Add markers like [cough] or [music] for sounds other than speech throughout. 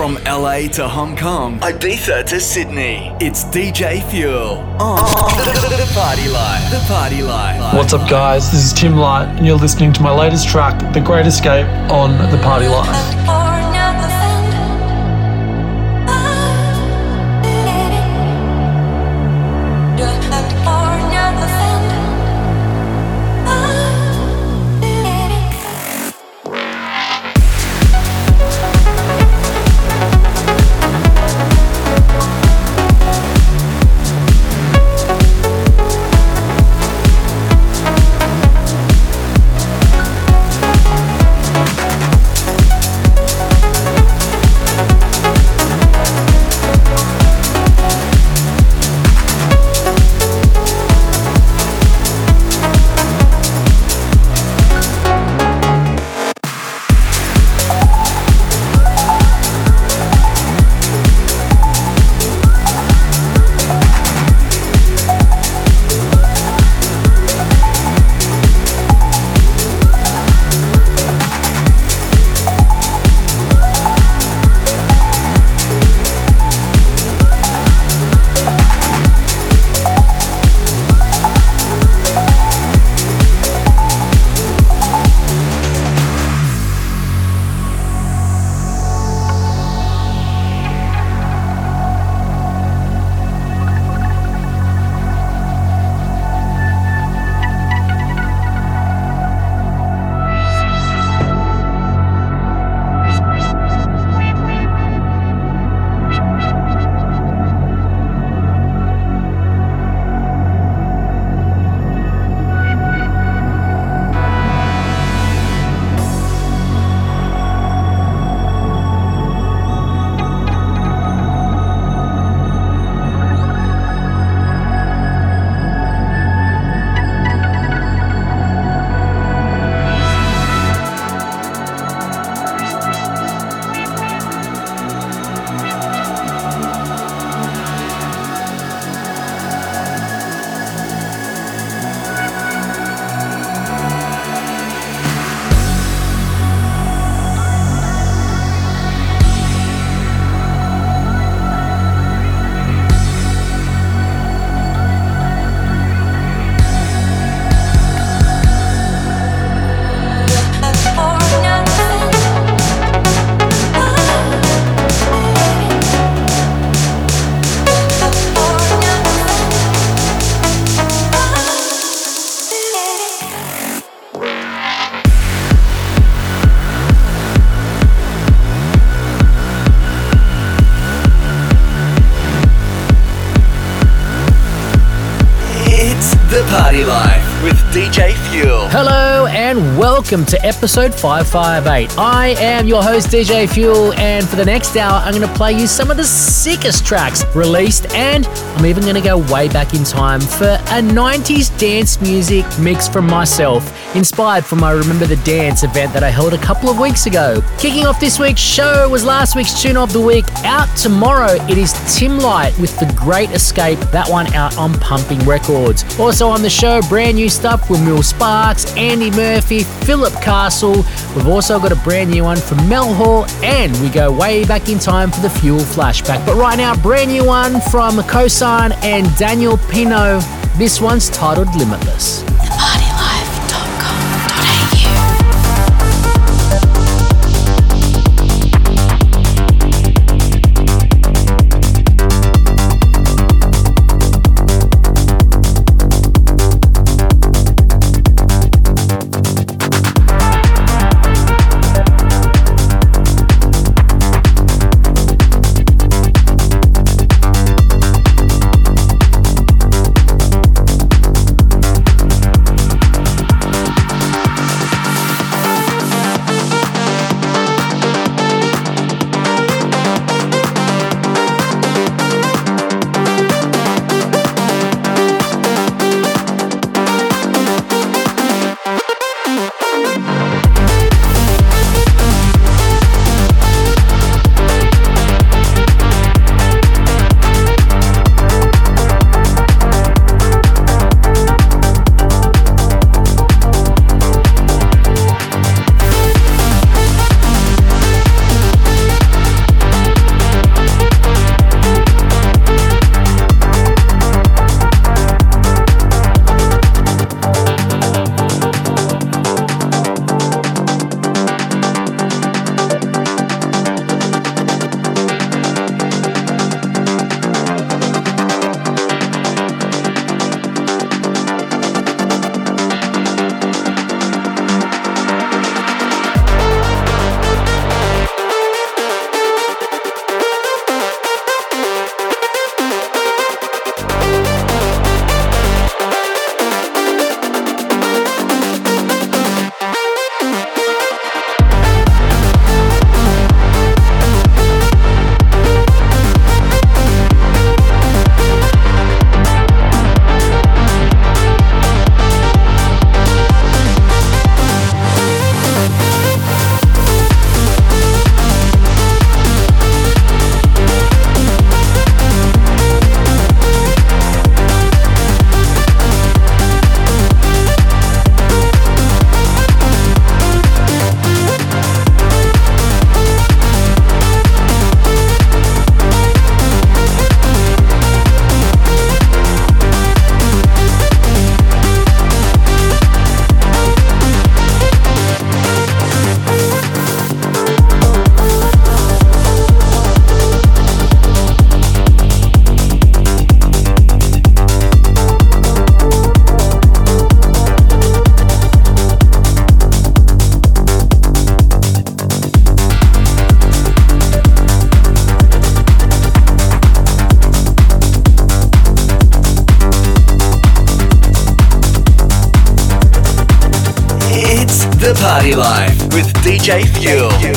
From LA to Hong Kong, Ibiza to Sydney, it's DJ Fuel on the Party Life. The Party Life. What's up, guys? This is Tim Light, and you're listening to my latest track, The Great Escape, on The Party Life. Welcome to episode 558. I am your host, DJ Fuel, and for the next hour, I'm going to play you some of the sickest tracks released, and I'm even going to go way back in time for a 90s dance music mix from myself, inspired from my Remember the Dance event that I held a couple of weeks ago. Kicking off this week's show was last week's tune of the week. Out tomorrow, it is Tim Light with The Great Escape, that one out on Pumping Records. Also on the show, brand new stuff with Will Sparks, Andy Murphy, Philip Castle. We've also got a brand new one from Mel Hall, and we go way back in time for the Fuel flashback. But right now, brand new one from Kosan and Daniel Pino. This one's titled Limitless. Party Life with DJ Fuel.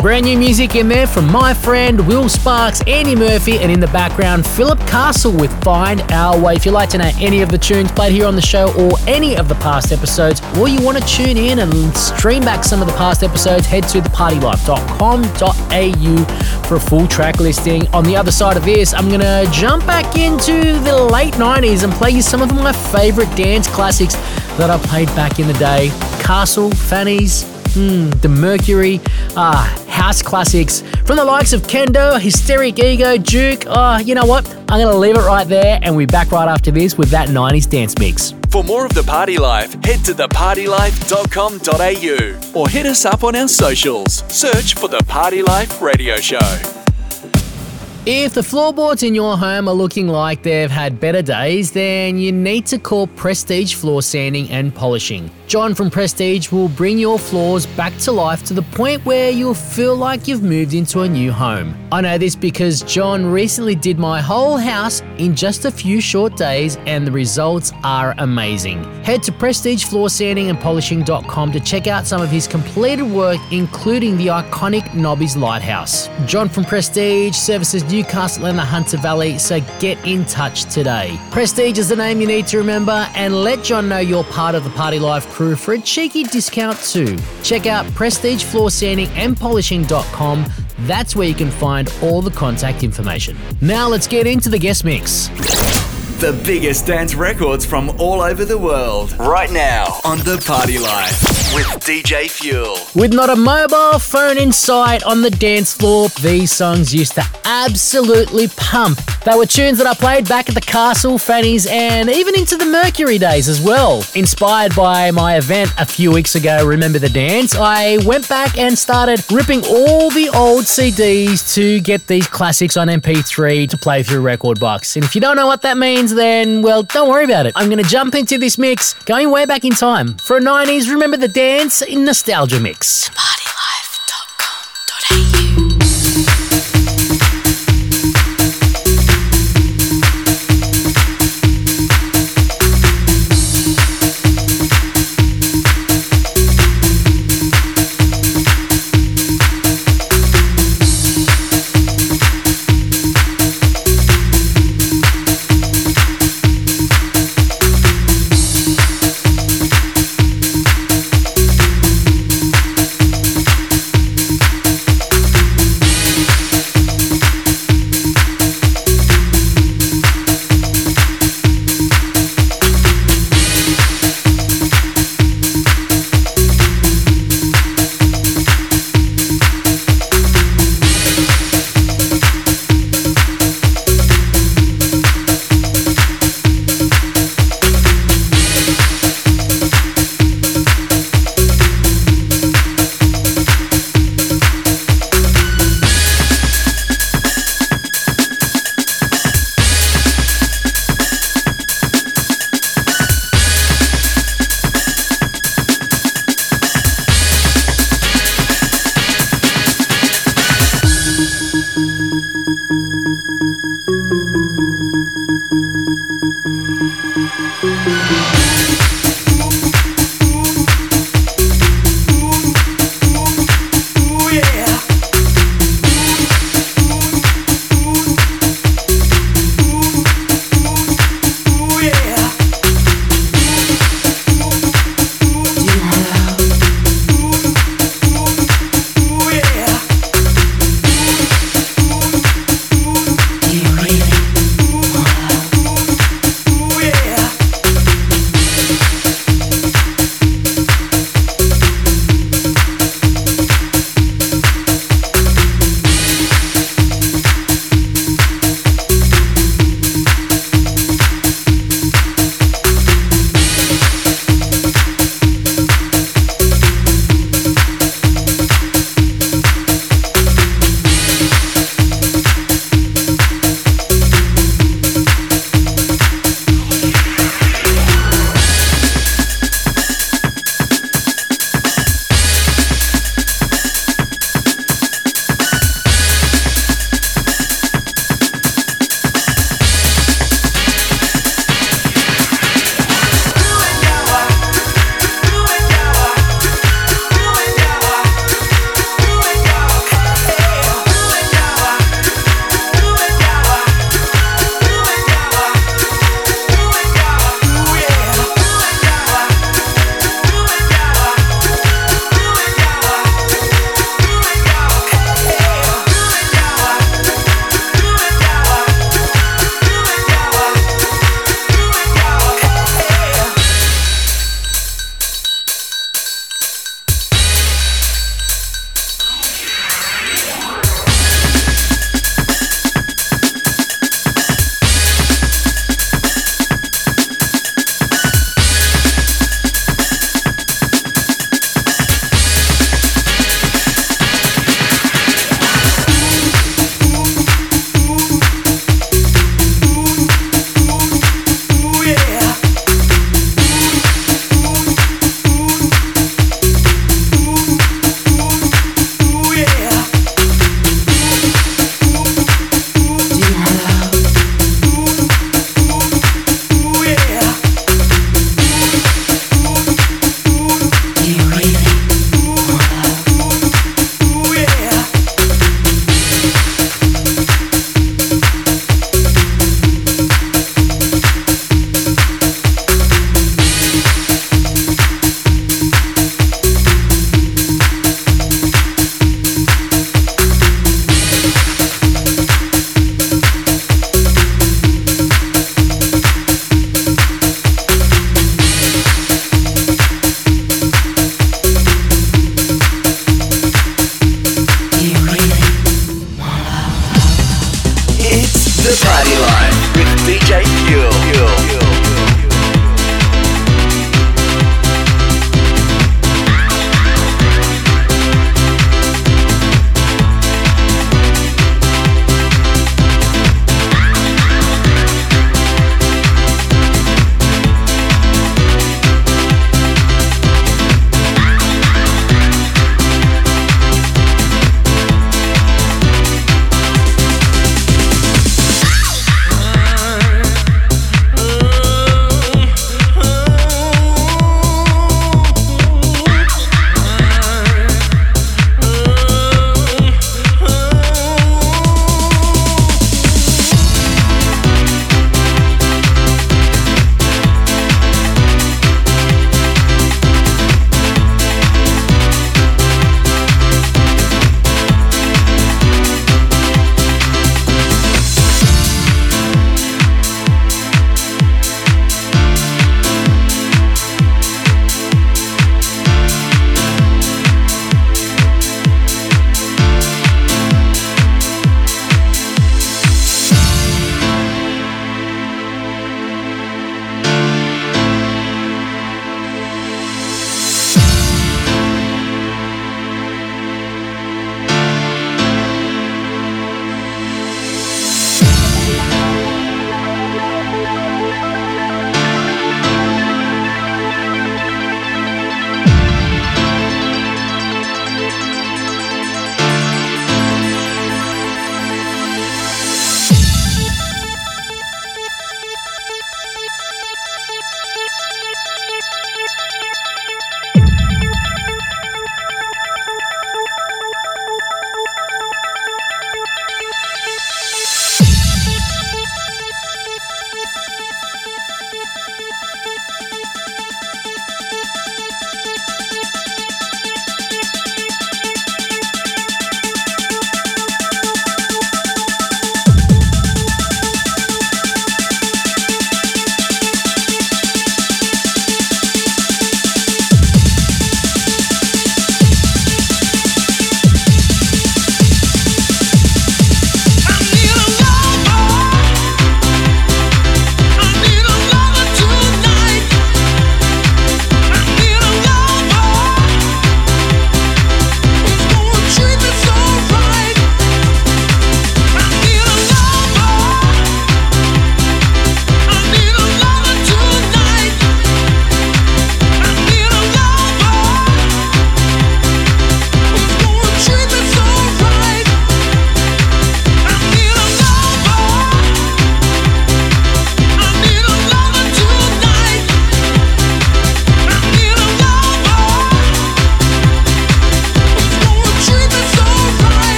Brand new music in there from my friend Will Sparks, Andy Murphy, and in the background, Philip Castle with Find Our Way. If you'd like to know any of the tunes played here on the show or any of the past episodes, or you want to tune in and stream back some of the past episodes, head to thepartylife.com.au for a full track listing. On the other side of this, I'm going to jump back into the late 90s and play you some of my favorite dance classics that I played back in the day. Castle, Fanny's, hmm, The Mercury, ah, classics from the likes of Kendo, Hysteric Ego, Duke. Oh, you know what? I'm going to leave it right there and we'll be back right after this with that 90s dance mix. For more of The Party Life, head to thepartylife.com.au or hit us up on our socials. Search for The Party Life Radio Show. If the floorboards in your home are looking like they've had better days, then you need to call Prestige Floor Sanding and Polishing. John from Prestige will bring your floors back to life to the point where you'll feel like you've moved into a new home. I know this because John recently did my whole house in just a few short days and the results are amazing. Head to prestigefloorsandingandpolishing.com to check out some of his completed work including the iconic Nobby's Lighthouse. John from Prestige services Newcastle and the Hunter Valley, so get in touch today. Prestige is the name you need to remember and let John know you're part of the Party Life crew for a cheeky discount too. Check out Prestige Floor Sanding and Polishing.com. That's where you can find all the contact information. Now let's get into the guest mix. The biggest dance records from all over the world. Right now on The Party Life with DJ Fuel. With not a mobile phone in sight on the dance floor, these songs used to absolutely pump. They were tunes that I played back at the Castle, Fannies, and even into the Mercury days as well. Inspired by my event a few weeks ago, Remember the Dance, I went back and started ripping all the old CDs to get these classics on MP3 to play through Rekordbox. And if you don't know what that means, then, well, don't worry about it. I'm going to jump into this mix going way back in time. For a 90s, remember the dance Dance in Nostalgia Mix. The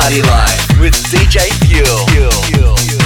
Party Life with DJ Fuel. Fuel. Fuel.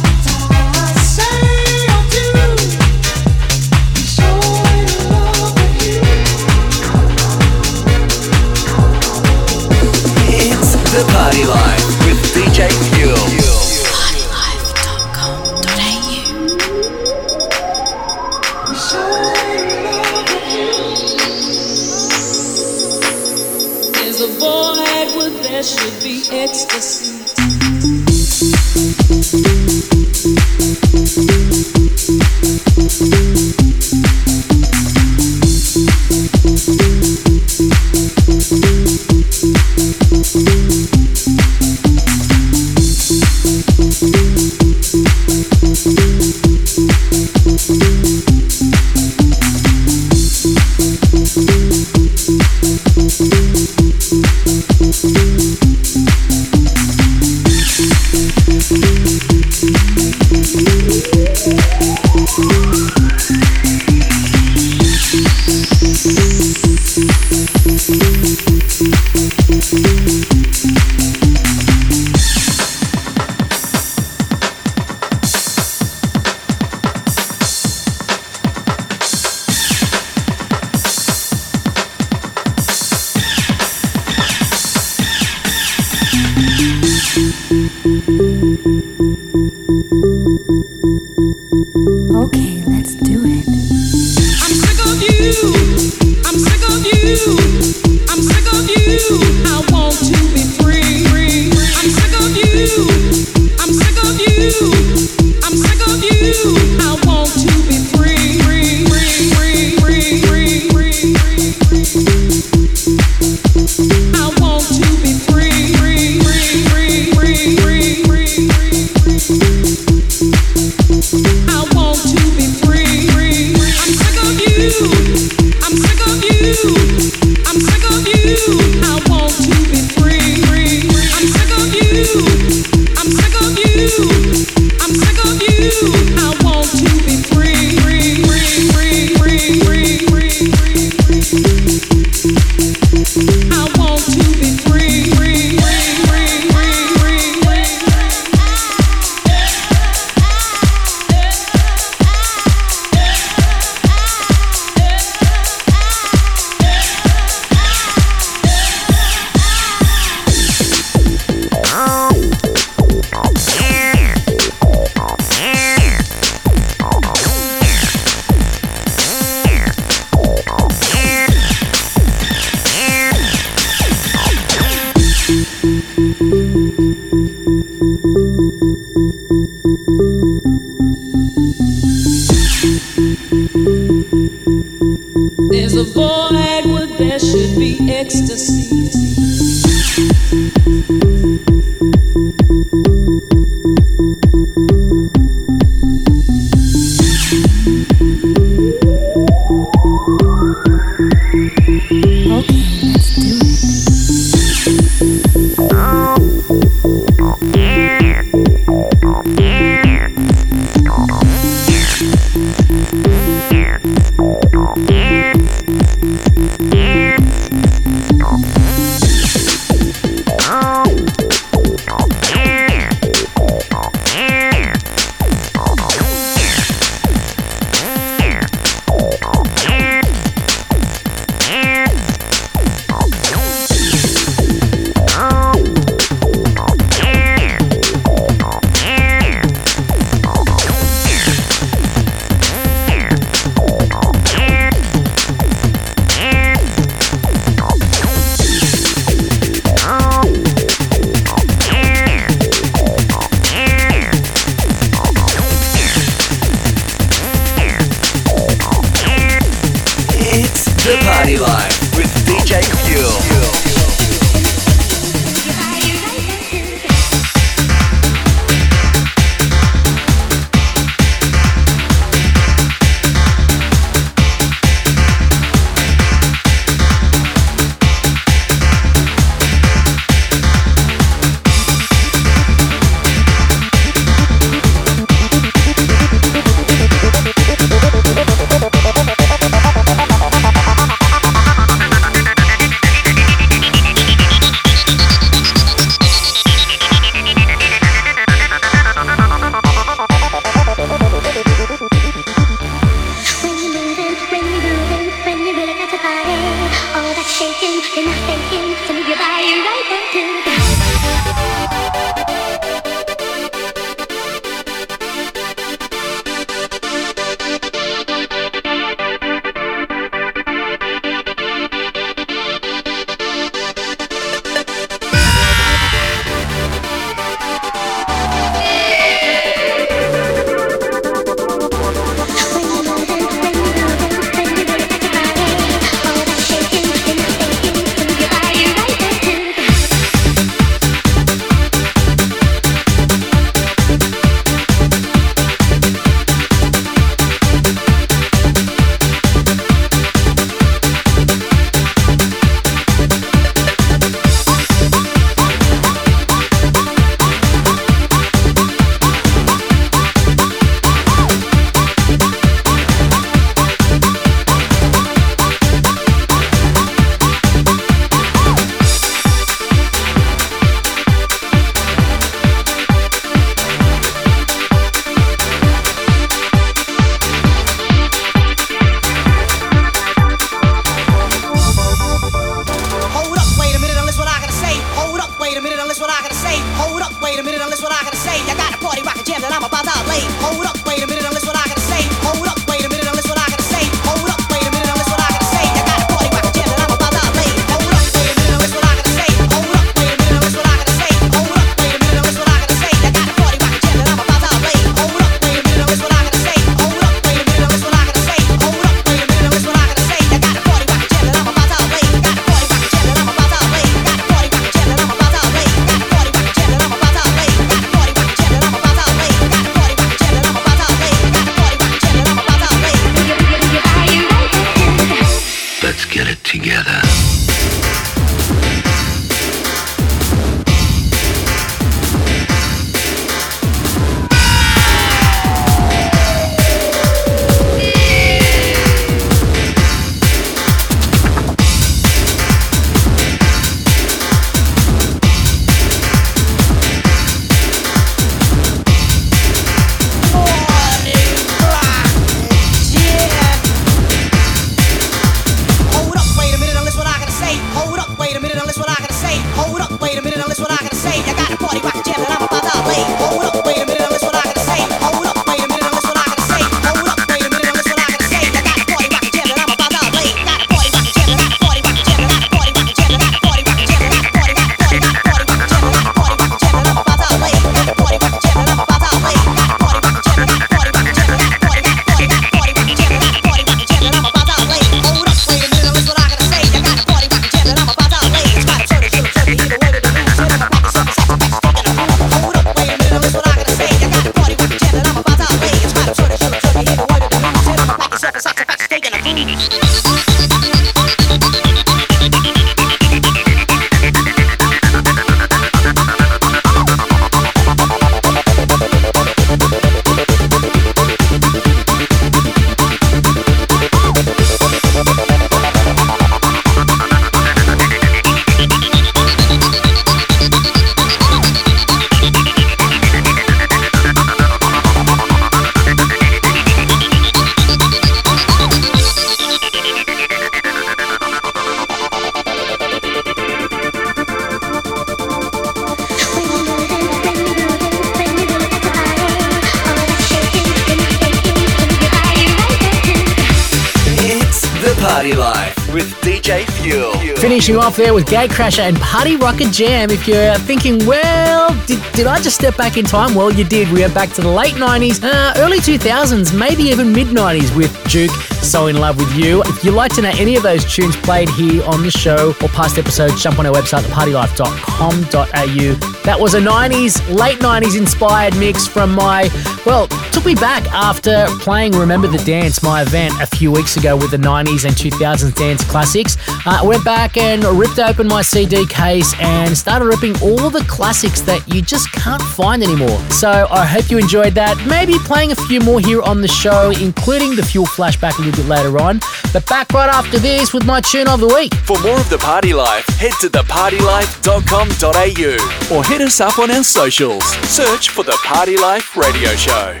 Finishing off there with Gatecrasher and Party Rocket Jam. If you're thinking, well, did, did I just step back in time? Well, you did. We are back to the late 90s, uh, early 2000s, maybe even mid 90s with Duke, So In Love With You. If you'd like to know any of those tunes played here on the show or past episodes, jump on our website, thepartylife.com.au. That was a 90s, late 90s inspired mix from my, well, me back after playing Remember the Dance, my event a few weeks ago with the 90s and 2000s dance classics. Uh, went back and ripped open my CD case and started ripping all of the classics that you just can't find anymore. So I hope you enjoyed that. Maybe playing a few more here on the show, including the Fuel flashback a little bit later on. But back right after this with my tune of the week. For more of The Party Life, head to thepartylife.com.au or hit us up on our socials. Search for The Party Life Radio Show.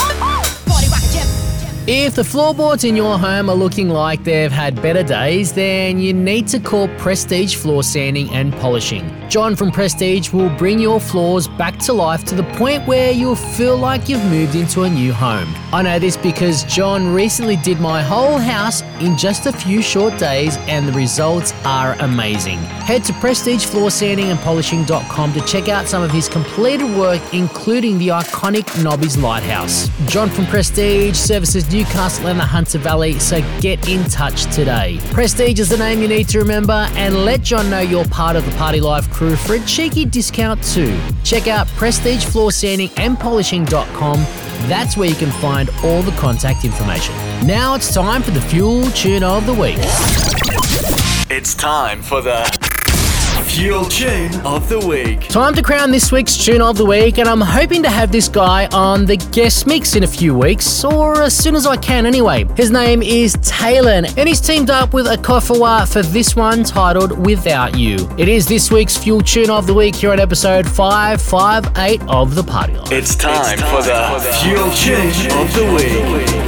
Oh. [laughs] If the floorboards in your home are looking like they've had better days, then you need to call Prestige Floor Sanding and Polishing. John from Prestige will bring your floors back to life to the point where you'll feel like you've moved into a new home. I know this because John recently did my whole house in just a few short days and the results are amazing. Head to prestigefloorsandingandpolishing.com to check out some of his completed work including the iconic Nobby's Lighthouse. John from Prestige services Newcastle and the Hunter Valley, so get in touch today. Prestige is the name you need to remember, and let John know you're part of the Party Life crew for a cheeky discount too. Check out Prestige Floor Sanding and Polishing.com. That's where you can find all the contact information. Now it's time for the Fuel Tune of the Week. It's time for the Fuel Tune of the Week. Time to crown this week's tune of the week, and I'm hoping to have this guy on the guest mix in a few weeks, or as soon as I can anyway. His name is Talon, and he's teamed up with Akofawa for this one titled Without You. It is this week's Fuel Tune of the Week here on episode 558 of The Party Life. It's time, for, the Fuel Tune of the Week. this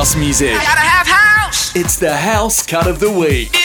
house music. Gotta have house! It's the house cut of the week.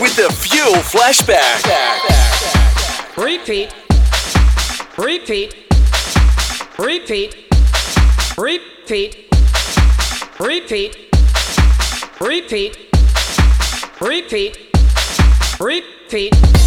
With the Fuel Flashback. Repeat. Repeat. repeat, repeat, repeat, repeat, repeat, repeat.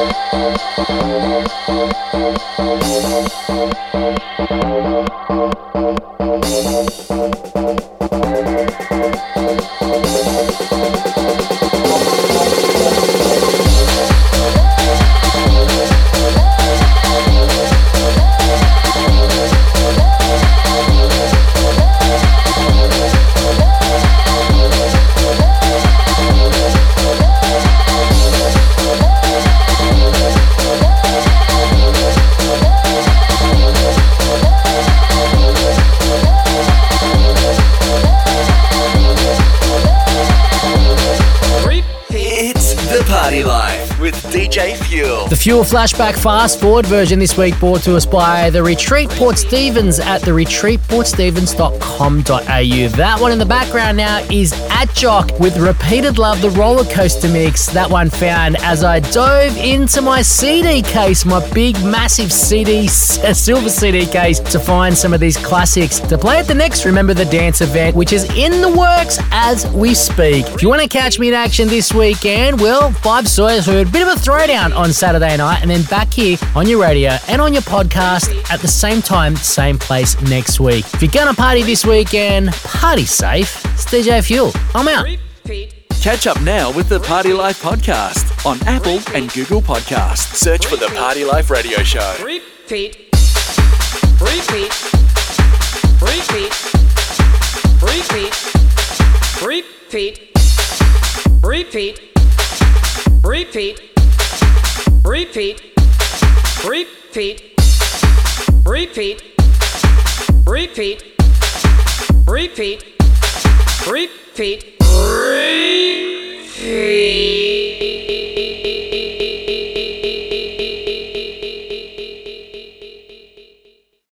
Thank you. Fuel Flashback Fast Forward version this week brought to us by The Retreat Port Stephens at theretreatportstephens.com.au. That one in the background now is at Jock with Repeated Love, the roller coaster mix. That one found as I dove into my CD case, my big, massive CD, [laughs] silver CD case, to find some of these classics to play at the next Remember the Dance event, which is in the works as we speak. If you want to catch me in action this weekend, well, Five Sawyers for a bit of a throwdown on Saturday night, and then back here on your radio and on your podcast at the same time, same place next week. If you're gonna party this weekend, party safe. It's DJ Fuel. I'm out. Catch up now with the Party Life podcast on Apple and Google Podcasts. Search for the Party Life Radio Show. Repeat. Repeat. Repeat. Repeat. Repeat. Repeat. Repeat. Repeat. Repeat. Repeat. Repeat. Repeat. Repeat. Repeat.